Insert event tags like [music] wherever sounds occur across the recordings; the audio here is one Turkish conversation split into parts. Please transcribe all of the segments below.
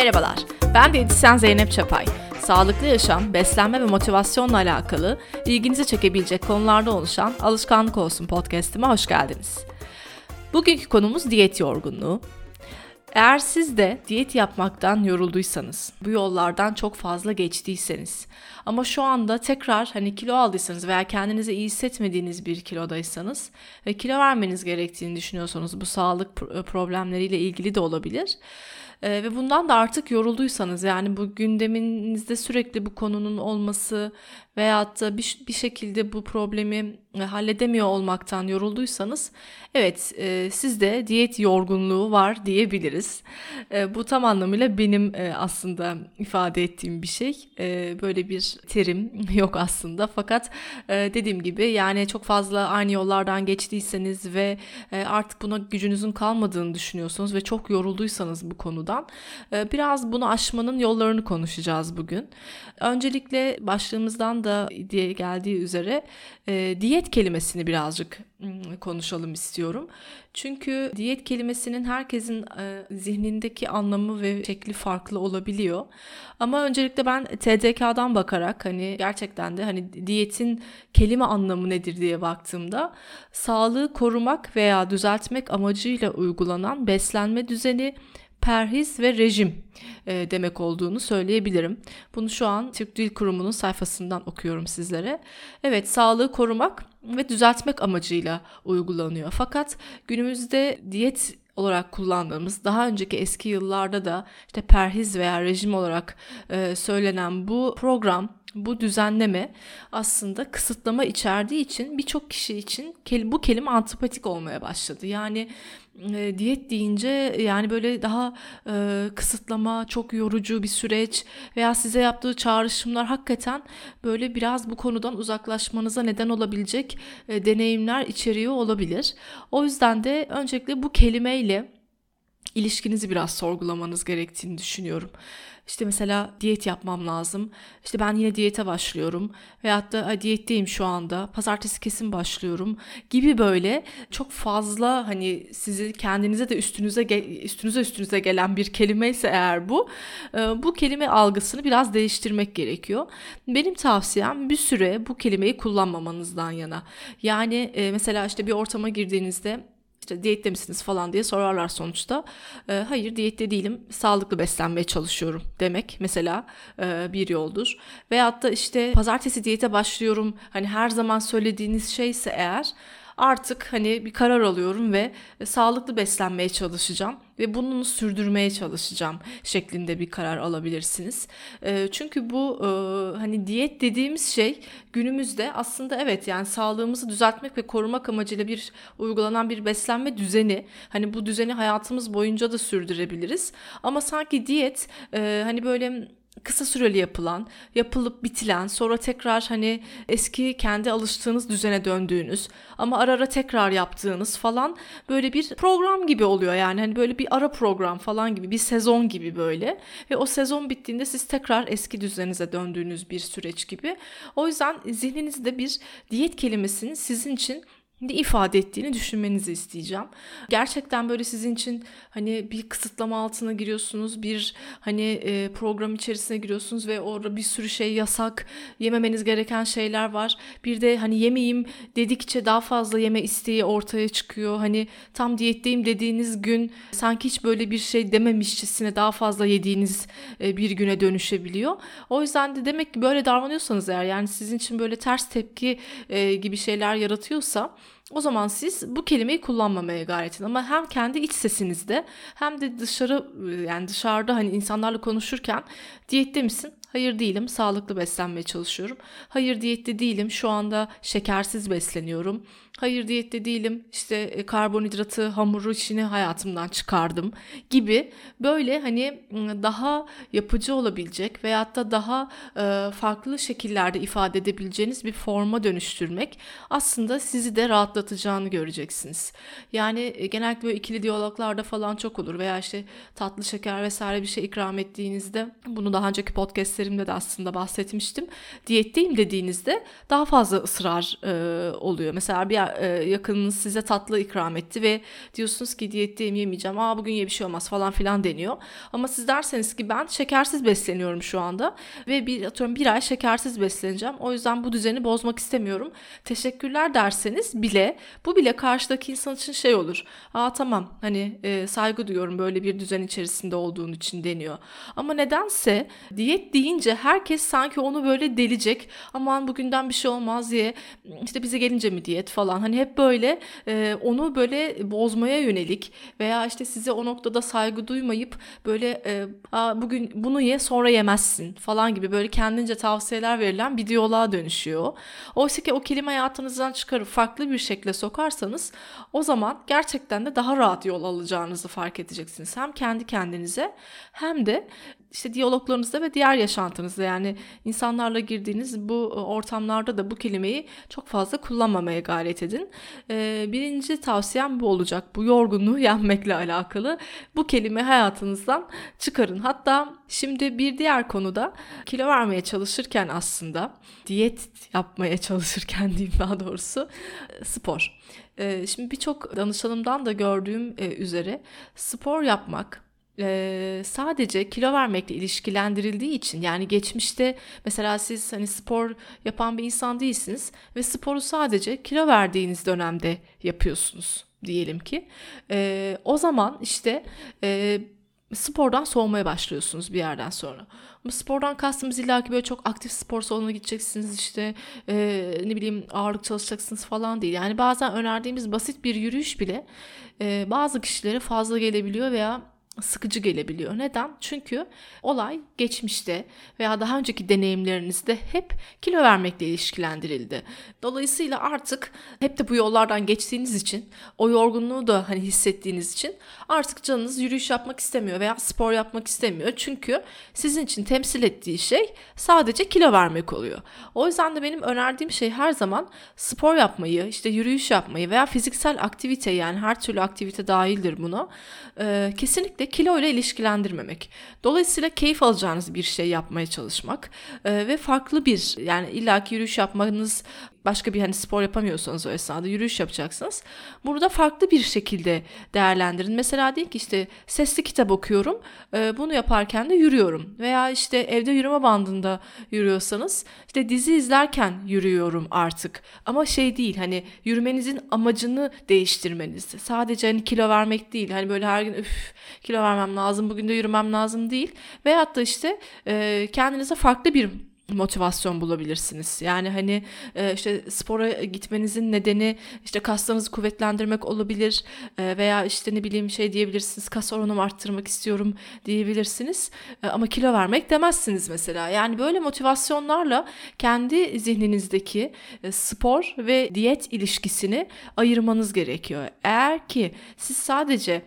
Merhabalar, ben diyetisyen Zeynep Çapay. Sağlıklı yaşam, beslenme ve motivasyonla alakalı ilginizi çekebilecek konularda oluşan Alışkanlık Olsun podcast'ime hoş geldiniz. Bugünkü konumuz diyet yorgunluğu. Eğer siz de diyet yapmaktan yorulduysanız, bu yollardan çok fazla geçtiyseniz ama şu anda tekrar hani kilo aldıysanız veya kendinizi iyi hissetmediğiniz bir kilodaysanız ve kilo vermeniz gerektiğini düşünüyorsanız bu sağlık problemleriyle ilgili de olabilir. Ee, ve bundan da artık yorulduysanız yani bu gündeminizde sürekli bu konunun olması veyahut da bir, bir şekilde bu problemi e, halledemiyor olmaktan yorulduysanız evet e, sizde diyet yorgunluğu var diyebiliriz. E, bu tam anlamıyla benim e, aslında ifade ettiğim bir şey. E, böyle bir terim [laughs] yok aslında fakat e, dediğim gibi yani çok fazla aynı yollardan geçtiyseniz ve e, artık buna gücünüzün kalmadığını düşünüyorsunuz ve çok yorulduysanız bu konudan e, biraz bunu aşmanın yollarını konuşacağız bugün. Öncelikle başlığımızdan da diye geldiği üzere e, diyet kelimesini birazcık konuşalım istiyorum. Çünkü diyet kelimesinin herkesin e, zihnindeki anlamı ve şekli farklı olabiliyor. Ama öncelikle ben TDK'dan bakarak hani gerçekten de hani diyetin kelime anlamı nedir diye baktığımda sağlığı korumak veya düzeltmek amacıyla uygulanan beslenme düzeni perhiz ve rejim e, demek olduğunu söyleyebilirim. Bunu şu an Türk Dil Kurumu'nun sayfasından okuyorum sizlere. Evet, sağlığı korumak ve düzeltmek amacıyla uygulanıyor. Fakat günümüzde diyet olarak kullandığımız daha önceki eski yıllarda da işte perhiz veya rejim olarak e, söylenen bu program bu düzenleme aslında kısıtlama içerdiği için birçok kişi için bu kelime antipatik olmaya başladı. Yani e, diyet deyince yani böyle daha e, kısıtlama, çok yorucu bir süreç veya size yaptığı çağrışımlar hakikaten böyle biraz bu konudan uzaklaşmanıza neden olabilecek e, deneyimler içeriyor olabilir. O yüzden de öncelikle bu kelimeyle ilişkinizi biraz sorgulamanız gerektiğini düşünüyorum. İşte mesela diyet yapmam lazım. İşte ben yine diyete başlıyorum. Veyahut da diyetteyim şu anda. Pazartesi kesin başlıyorum. Gibi böyle çok fazla hani sizi kendinize de üstünüze üstünüze üstünüze gelen bir kelime ise eğer bu. Bu kelime algısını biraz değiştirmek gerekiyor. Benim tavsiyem bir süre bu kelimeyi kullanmamanızdan yana. Yani mesela işte bir ortama girdiğinizde işte diyette misiniz falan diye sorarlar sonuçta. E, hayır diyette değilim sağlıklı beslenmeye çalışıyorum demek mesela e, bir yoldur. Veyahut da işte pazartesi diyete başlıyorum hani her zaman söylediğiniz şeyse eğer artık hani bir karar alıyorum ve e, sağlıklı beslenmeye çalışacağım ve bunu sürdürmeye çalışacağım şeklinde bir karar alabilirsiniz. E, çünkü bu e, hani diyet dediğimiz şey günümüzde aslında evet yani sağlığımızı düzeltmek ve korumak amacıyla bir uygulanan bir beslenme düzeni. Hani bu düzeni hayatımız boyunca da sürdürebiliriz. Ama sanki diyet hani böyle kısa süreli yapılan, yapılıp bitilen, sonra tekrar hani eski kendi alıştığınız düzene döndüğünüz ama ara ara tekrar yaptığınız falan böyle bir program gibi oluyor yani hani böyle bir ara program falan gibi bir sezon gibi böyle ve o sezon bittiğinde siz tekrar eski düzeninize döndüğünüz bir süreç gibi. O yüzden zihninizde bir diyet kelimesinin sizin için ifade ettiğini düşünmenizi isteyeceğim. Gerçekten böyle sizin için hani bir kısıtlama altına giriyorsunuz, bir hani e, program içerisine giriyorsunuz ve orada bir sürü şey yasak, yememeniz gereken şeyler var. Bir de hani yemeyeyim dedikçe daha fazla yeme isteği ortaya çıkıyor. Hani tam diyetteyim dediğiniz gün sanki hiç böyle bir şey dememişçesine daha fazla yediğiniz e, bir güne dönüşebiliyor. O yüzden de demek ki böyle davranıyorsanız eğer yani sizin için böyle ters tepki e, gibi şeyler yaratıyorsa o zaman siz bu kelimeyi kullanmamaya gayret edin ama hem kendi iç sesinizde hem de dışarı yani dışarıda hani insanlarla konuşurken diyette misin? Hayır değilim. Sağlıklı beslenmeye çalışıyorum. Hayır diyette değilim. Şu anda şekersiz besleniyorum. Hayır diyette değilim. İşte e, karbonhidratı, hamuru işini hayatımdan çıkardım gibi böyle hani daha yapıcı olabilecek veyahut da daha e, farklı şekillerde ifade edebileceğiniz bir forma dönüştürmek aslında sizi de rahatlatacağını göreceksiniz. Yani e, genellikle böyle ikili diyaloglarda falan çok olur veya işte tatlı şeker vesaire bir şey ikram ettiğinizde bunu daha önceki podcastlerimde de aslında bahsetmiştim. Diyetteyim dediğinizde daha fazla ısrar e, oluyor. Mesela bir e, yakınınız size tatlı ikram etti ve diyorsunuz ki diyetteyim yemeyeceğim. Aa bugün ye bir şey olmaz falan filan deniyor. Ama siz derseniz ki ben şekersiz besleniyorum şu anda ve bir atıyorum bir ay şekersiz besleneceğim. O yüzden bu düzeni bozmak istemiyorum. Teşekkürler derseniz bile bu bile karşıdaki insan için şey olur. Aa tamam hani e, saygı duyuyorum böyle bir düzen içerisinde olduğun için deniyor. Ama nedense diyet deyince herkes sanki onu böyle delecek. Aman bugünden bir şey olmaz diye işte bize gelince mi diyet falan. Hani hep böyle e, onu böyle bozmaya yönelik veya işte size o noktada saygı duymayıp böyle e, Aa, bugün bunu ye sonra yemezsin falan gibi böyle kendince tavsiyeler verilen bir diyaloğa dönüşüyor. Oysa ki o kelime hayatınızdan çıkarıp farklı bir şekilde sokarsanız o zaman gerçekten de daha rahat yol alacağınızı fark edeceksiniz. Hem kendi kendinize hem de işte diyaloglarınızda ve diğer yaşantınızda yani insanlarla girdiğiniz bu e, ortamlarda da bu kelimeyi çok fazla kullanmamaya gayret edin. Ee, birinci tavsiyem bu olacak. Bu yorgunluğu [laughs] yenmekle alakalı. Bu kelime hayatınızdan çıkarın. Hatta şimdi bir diğer konuda kilo vermeye çalışırken aslında diyet yapmaya [laughs] çalışırken diyeyim daha doğrusu spor. Ee, şimdi birçok danışanımdan da gördüğüm e, üzere spor yapmak e, sadece kilo vermekle ilişkilendirildiği için yani geçmişte mesela siz hani spor yapan bir insan değilsiniz ve sporu sadece kilo verdiğiniz dönemde yapıyorsunuz diyelim ki e, o zaman işte e, spordan soğumaya başlıyorsunuz bir yerden sonra. Bu spordan kastımız illa ki böyle çok aktif spor salonuna gideceksiniz işte e, ne bileyim ağırlık çalışacaksınız falan değil. Yani bazen önerdiğimiz basit bir yürüyüş bile e, bazı kişilere fazla gelebiliyor veya sıkıcı gelebiliyor. Neden? Çünkü olay geçmişte veya daha önceki deneyimlerinizde hep kilo vermekle ilişkilendirildi. Dolayısıyla artık hep de bu yollardan geçtiğiniz için, o yorgunluğu da hani hissettiğiniz için artık canınız yürüyüş yapmak istemiyor veya spor yapmak istemiyor. Çünkü sizin için temsil ettiği şey sadece kilo vermek oluyor. O yüzden de benim önerdiğim şey her zaman spor yapmayı, işte yürüyüş yapmayı veya fiziksel aktivite yani her türlü aktivite dahildir buna. Ee, kesinlikle kilo ile ilişkilendirmemek. Dolayısıyla keyif alacağınız bir şey yapmaya çalışmak e, ve farklı bir yani illaki yürüyüş yapmanız başka bir hani spor yapamıyorsanız o esnada yürüyüş yapacaksınız. Burada farklı bir şekilde değerlendirin. Mesela değil ki işte sesli kitap okuyorum. E, bunu yaparken de yürüyorum. Veya işte evde yürüme bandında yürüyorsanız işte dizi izlerken yürüyorum artık. Ama şey değil hani yürümenizin amacını değiştirmeniz. Sadece hani kilo vermek değil. Hani böyle her gün üf kilo vermem lazım bugün de yürümem lazım değil. Veyahut da işte e, kendinize farklı bir motivasyon bulabilirsiniz. Yani hani e, işte spora gitmenizin nedeni işte kaslarınızı kuvvetlendirmek olabilir e, veya işte ne bileyim şey diyebilirsiniz kas oranımı arttırmak istiyorum diyebilirsiniz e, ama kilo vermek demezsiniz mesela. Yani böyle motivasyonlarla kendi zihninizdeki spor ve diyet ilişkisini ayırmanız gerekiyor. Eğer ki siz sadece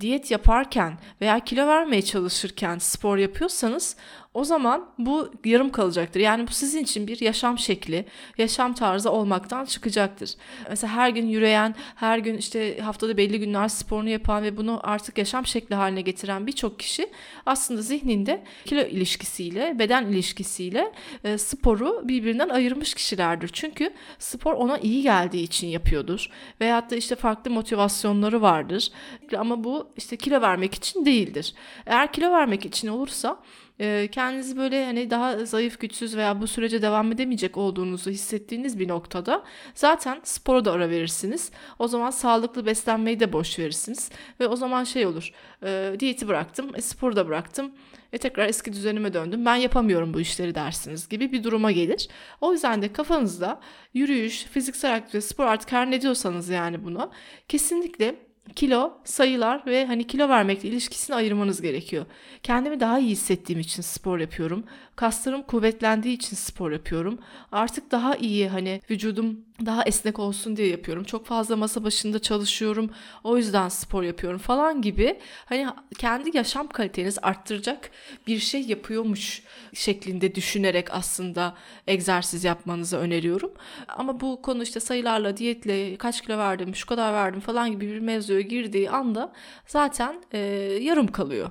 diyet yaparken veya kilo vermeye çalışırken spor yapıyorsanız o zaman bu yarım kalacaktır. Yani bu sizin için bir yaşam şekli, yaşam tarzı olmaktan çıkacaktır. Mesela her gün yürüyen, her gün işte haftada belli günler sporunu yapan ve bunu artık yaşam şekli haline getiren birçok kişi aslında zihninde kilo ilişkisiyle, beden ilişkisiyle e, sporu birbirinden ayırmış kişilerdir. Çünkü spor ona iyi geldiği için yapıyordur. Veyahut da işte farklı motivasyonları vardır. Ama bu işte kilo vermek için değildir. Eğer kilo vermek için olursa e, kendinizi böyle hani daha zayıf, güçsüz veya bu sürece devam edemeyecek olduğunuzu hissettiğiniz bir noktada zaten spora da ara verirsiniz. O zaman sağlıklı beslenmeyi de boş verirsiniz ve o zaman şey olur. E, diyeti bıraktım, e, sporu da bıraktım ve tekrar eski düzenime döndüm. Ben yapamıyorum bu işleri dersiniz gibi bir duruma gelir. O yüzden de kafanızda yürüyüş, fiziksel aktivite, spor artık her ne diyorsanız yani bunu kesinlikle kilo, sayılar ve hani kilo vermekle ilişkisini ayırmanız gerekiyor. Kendimi daha iyi hissettiğim için spor yapıyorum. Kaslarım kuvvetlendiği için spor yapıyorum. Artık daha iyi hani vücudum daha esnek olsun diye yapıyorum. Çok fazla masa başında çalışıyorum. O yüzden spor yapıyorum falan gibi. Hani kendi yaşam kaliteniz arttıracak bir şey yapıyormuş şeklinde düşünerek aslında egzersiz yapmanızı öneriyorum. Ama bu konu işte sayılarla, diyetle kaç kilo verdim, şu kadar verdim falan gibi bir mevzuya girdiği anda zaten e, yarım kalıyor.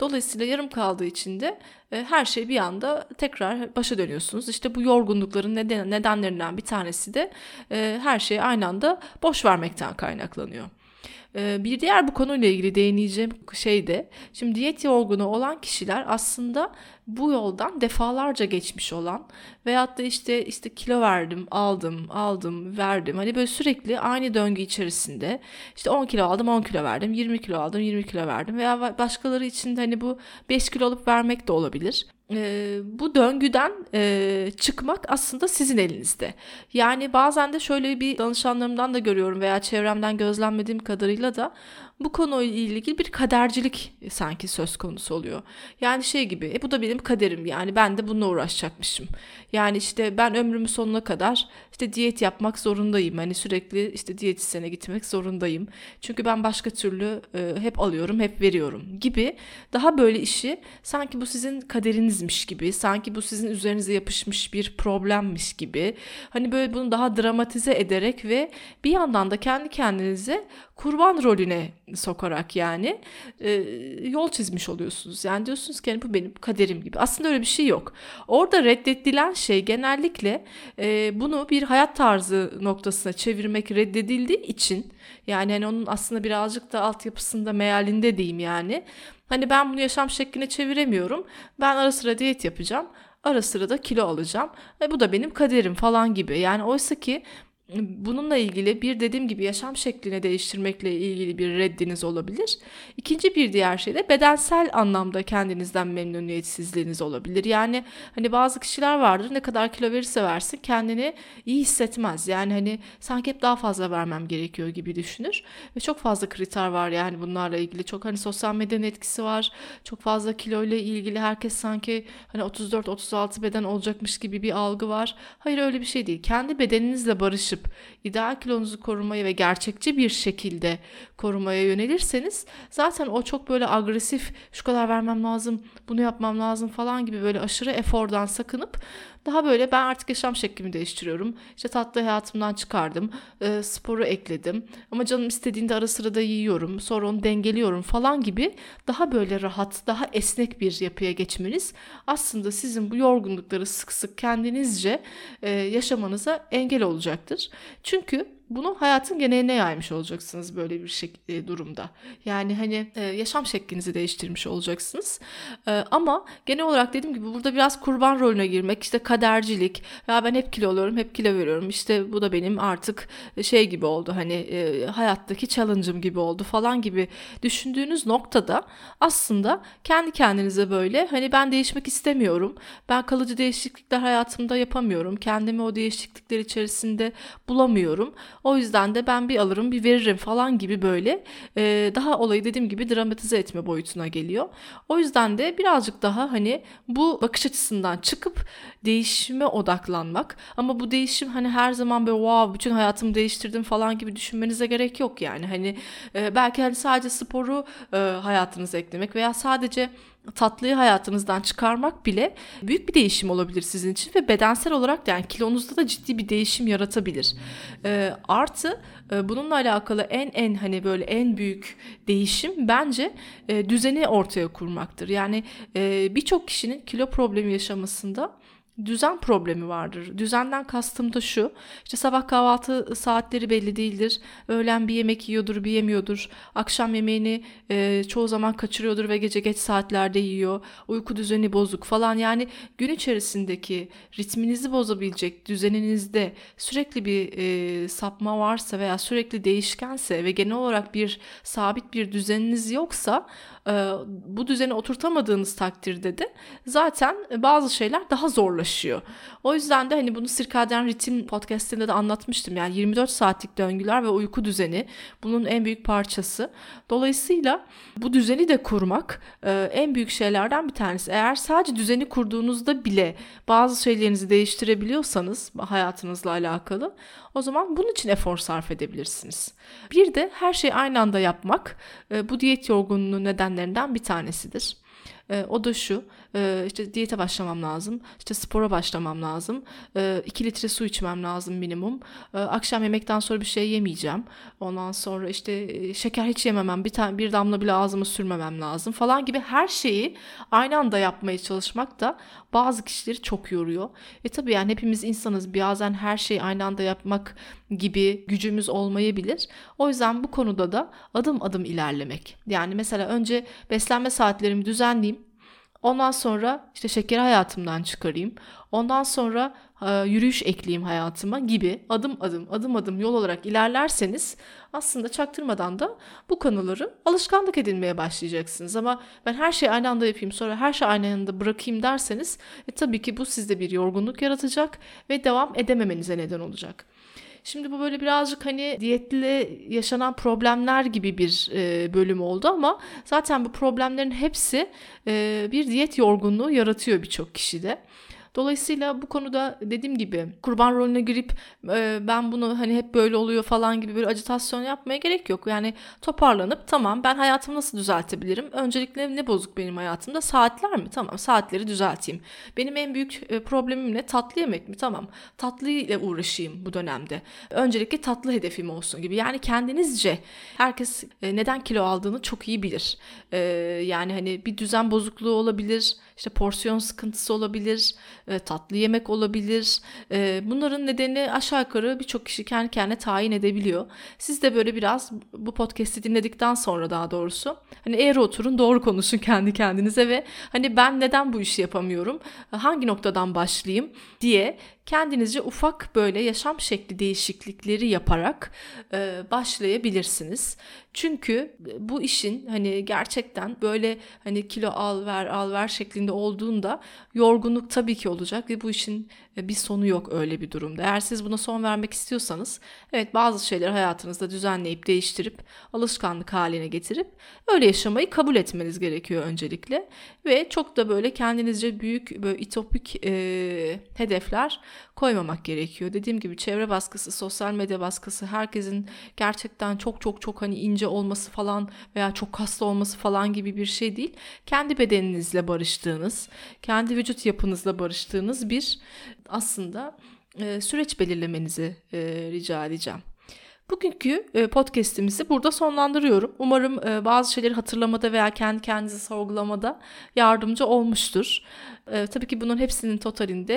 Dolayısıyla yarım kaldığı için de her şey bir anda tekrar başa dönüyorsunuz. İşte bu yorgunlukların neden, nedenlerinden bir tanesi de e, her şeyi aynı anda boş vermekten kaynaklanıyor. E, bir diğer bu konuyla ilgili değineceğim şey de şimdi diyet yorgunu olan kişiler aslında bu yoldan defalarca geçmiş olan veyahut da işte işte kilo verdim, aldım, aldım, verdim. Hani böyle sürekli aynı döngü içerisinde işte 10 kilo aldım, 10 kilo verdim, 20 kilo aldım, 20 kilo verdim veya başkaları için de hani bu 5 kilo alıp vermek de olabilir e, bu döngüden e, çıkmak aslında sizin elinizde. Yani bazen de şöyle bir danışanlarımdan da görüyorum veya çevremden gözlemlediğim kadarıyla da bu konuyla ilgili bir kadercilik sanki söz konusu oluyor. Yani şey gibi e bu da benim kaderim yani ben de bununla uğraşacakmışım. Yani işte ben ömrümün sonuna kadar işte diyet yapmak zorundayım. Hani sürekli işte diyetisyene gitmek zorundayım. Çünkü ben başka türlü e, hep alıyorum, hep veriyorum gibi daha böyle işi sanki bu sizin kaderinizmiş gibi, sanki bu sizin üzerinize yapışmış bir problemmiş gibi. Hani böyle bunu daha dramatize ederek ve bir yandan da kendi kendinize kurban rolüne sokarak yani e, yol çizmiş oluyorsunuz. Yani diyorsunuz ki yani bu benim kaderim gibi. Aslında öyle bir şey yok. Orada reddedilen şey genellikle e, bunu bir hayat tarzı noktasına çevirmek reddedildiği için yani hani onun aslında birazcık da altyapısında mealinde diyeyim yani. Hani ben bunu yaşam şekline çeviremiyorum. Ben ara sıra diyet yapacağım. Ara sıra da kilo alacağım. E bu da benim kaderim falan gibi. Yani oysa ki Bununla ilgili bir dediğim gibi yaşam şeklini değiştirmekle ilgili bir reddiniz olabilir. İkinci bir diğer şey de bedensel anlamda kendinizden memnuniyetsizliğiniz olabilir. Yani hani bazı kişiler vardır ne kadar kilo verirse versin kendini iyi hissetmez. Yani hani sanki hep daha fazla vermem gerekiyor gibi düşünür. Ve çok fazla kriter var yani bunlarla ilgili. Çok hani sosyal medyanın etkisi var. Çok fazla kilo ile ilgili herkes sanki hani 34-36 beden olacakmış gibi bir algı var. Hayır öyle bir şey değil. Kendi bedeninizle barışıp çalışıp ideal kilonuzu korumaya ve gerçekçi bir şekilde korumaya yönelirseniz zaten o çok böyle agresif şu kadar vermem lazım bunu yapmam lazım falan gibi böyle aşırı efordan sakınıp daha böyle ben artık yaşam şeklimi değiştiriyorum. İşte tatlı hayatımdan çıkardım. E, sporu ekledim. Ama canım istediğinde ara sıra da yiyorum. Sonra onu dengeliyorum falan gibi daha böyle rahat, daha esnek bir yapıya geçmeniz aslında sizin bu yorgunlukları sık sık kendinizce e, yaşamanıza engel olacaktır. Çünkü bunu hayatın geneline yaymış olacaksınız böyle bir şey, e, durumda. Yani hani e, yaşam şeklinizi değiştirmiş olacaksınız. E, ama genel olarak dediğim gibi burada biraz kurban rolüne girmek, işte kadercilik, ya ben hep kilo alıyorum, hep kilo veriyorum. İşte bu da benim artık şey gibi oldu hani e, hayattaki challenge'ım gibi oldu falan gibi düşündüğünüz noktada aslında kendi kendinize böyle hani ben değişmek istemiyorum. Ben kalıcı değişiklikler hayatımda yapamıyorum. Kendimi o değişiklikler içerisinde bulamıyorum. O yüzden de ben bir alırım bir veririm falan gibi böyle e, daha olayı dediğim gibi dramatize etme boyutuna geliyor. O yüzden de birazcık daha hani bu bakış açısından çıkıp değişime odaklanmak ama bu değişim hani her zaman böyle wow bütün hayatımı değiştirdim falan gibi düşünmenize gerek yok yani hani e, belki hani sadece sporu e, hayatınıza eklemek veya sadece tatlıyı hayatınızdan çıkarmak bile büyük bir değişim olabilir sizin için ve bedensel olarak da yani kilonuzda da ciddi bir değişim yaratabilir. E, artı e, bununla alakalı en en hani böyle en büyük değişim bence e, düzeni ortaya kurmaktır. Yani e, birçok kişinin kilo problemi yaşamasında düzen problemi vardır. Düzenden kastım da şu. İşte sabah kahvaltı saatleri belli değildir. Öğlen bir yemek yiyordur, bir yemiyordur. Akşam yemeğini e, çoğu zaman kaçırıyordur ve gece geç saatlerde yiyor. Uyku düzeni bozuk falan. Yani gün içerisindeki ritminizi bozabilecek düzeninizde sürekli bir e, sapma varsa veya sürekli değişkense ve genel olarak bir sabit bir düzeniniz yoksa e, bu düzeni oturtamadığınız takdirde de zaten bazı şeyler daha zorlaşıyor zorlaşıyor. O yüzden de hani bunu Sirkadyen Ritim podcastinde de anlatmıştım. Yani 24 saatlik döngüler ve uyku düzeni bunun en büyük parçası. Dolayısıyla bu düzeni de kurmak e, en büyük şeylerden bir tanesi. Eğer sadece düzeni kurduğunuzda bile bazı şeylerinizi değiştirebiliyorsanız hayatınızla alakalı o zaman bunun için efor sarf edebilirsiniz. Bir de her şeyi aynı anda yapmak e, bu diyet yorgunluğu nedenlerinden bir tanesidir. E, o da şu e, işte diyete başlamam lazım işte spora başlamam lazım e, 2 litre su içmem lazım minimum e, akşam yemekten sonra bir şey yemeyeceğim ondan sonra işte e, şeker hiç yememem bir tane bir damla bile ağzıma sürmemem lazım falan gibi her şeyi aynı anda yapmaya çalışmak da bazı kişileri çok yoruyor. E tabii yani hepimiz insanız bazen her şeyi aynı anda yapmak gibi gücümüz olmayabilir. O yüzden bu konuda da adım adım ilerlemek. Yani mesela önce beslenme saatlerimi düzenleyeyim. Ondan sonra işte şekeri hayatımdan çıkarayım. Ondan sonra e, yürüyüş ekleyeyim hayatıma gibi adım adım adım adım yol olarak ilerlerseniz aslında çaktırmadan da bu konuları alışkanlık edinmeye başlayacaksınız. Ama ben her şeyi aynı anda yapayım sonra her şeyi aynı anda bırakayım derseniz e, tabii ki bu sizde bir yorgunluk yaratacak ve devam edememenize neden olacak. Şimdi bu böyle birazcık hani diyetle yaşanan problemler gibi bir e, bölüm oldu ama zaten bu problemlerin hepsi e, bir diyet yorgunluğu yaratıyor birçok kişide. Dolayısıyla bu konuda dediğim gibi kurban rolüne girip e, ben bunu hani hep böyle oluyor falan gibi bir acitasyon yapmaya gerek yok. Yani toparlanıp tamam ben hayatımı nasıl düzeltebilirim? Öncelikle ne bozuk benim hayatımda? Saatler mi? Tamam saatleri düzelteyim. Benim en büyük e, problemim ne? Tatlı yemek mi? Tamam tatlı ile uğraşayım bu dönemde. Öncelikle tatlı hedefim olsun gibi. Yani kendinizce herkes e, neden kilo aldığını çok iyi bilir. E, yani hani bir düzen bozukluğu olabilir işte porsiyon sıkıntısı olabilir, e, tatlı yemek olabilir. E, bunların nedeni aşağı yukarı birçok kişi kendi kendine tayin edebiliyor. Siz de böyle biraz bu podcast'i dinledikten sonra daha doğrusu hani eğer oturun doğru konuşun [laughs] kendi kendinize ve hani ben neden bu işi yapamıyorum, hangi noktadan başlayayım diye kendinizce ufak böyle yaşam şekli değişiklikleri yaparak e, başlayabilirsiniz. Çünkü bu işin hani gerçekten böyle hani kilo al ver al ver şeklinde olduğunda yorgunluk tabii ki olacak ve bu işin e, bir sonu yok öyle bir durumda. Eğer siz buna son vermek istiyorsanız evet bazı şeyleri hayatınızda düzenleyip değiştirip alışkanlık haline getirip öyle yaşamayı kabul etmeniz gerekiyor öncelikle ve çok da böyle kendinizce büyük böyle itopik e, hedefler koymamak gerekiyor. Dediğim gibi çevre baskısı, sosyal medya baskısı, herkesin gerçekten çok çok çok hani ince olması falan veya çok kaslı olması falan gibi bir şey değil. Kendi bedeninizle barıştığınız, kendi vücut yapınızla barıştığınız bir aslında e, süreç belirlemenizi e, rica edeceğim. Bugünkü e, podcast'imizi burada sonlandırıyorum. Umarım bazı şeyleri hatırlamada veya kendi kendinizi sorgulamada yardımcı olmuştur. Tabii ki bunun hepsinin totalinde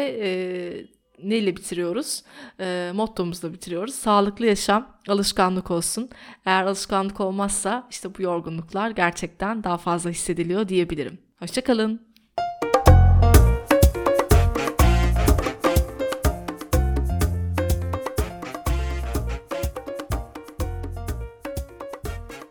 neyle bitiriyoruz? E, mottomuzla bitiriyoruz. Sağlıklı yaşam alışkanlık olsun. Eğer alışkanlık olmazsa işte bu yorgunluklar gerçekten daha fazla hissediliyor diyebilirim. Hoşçakalın.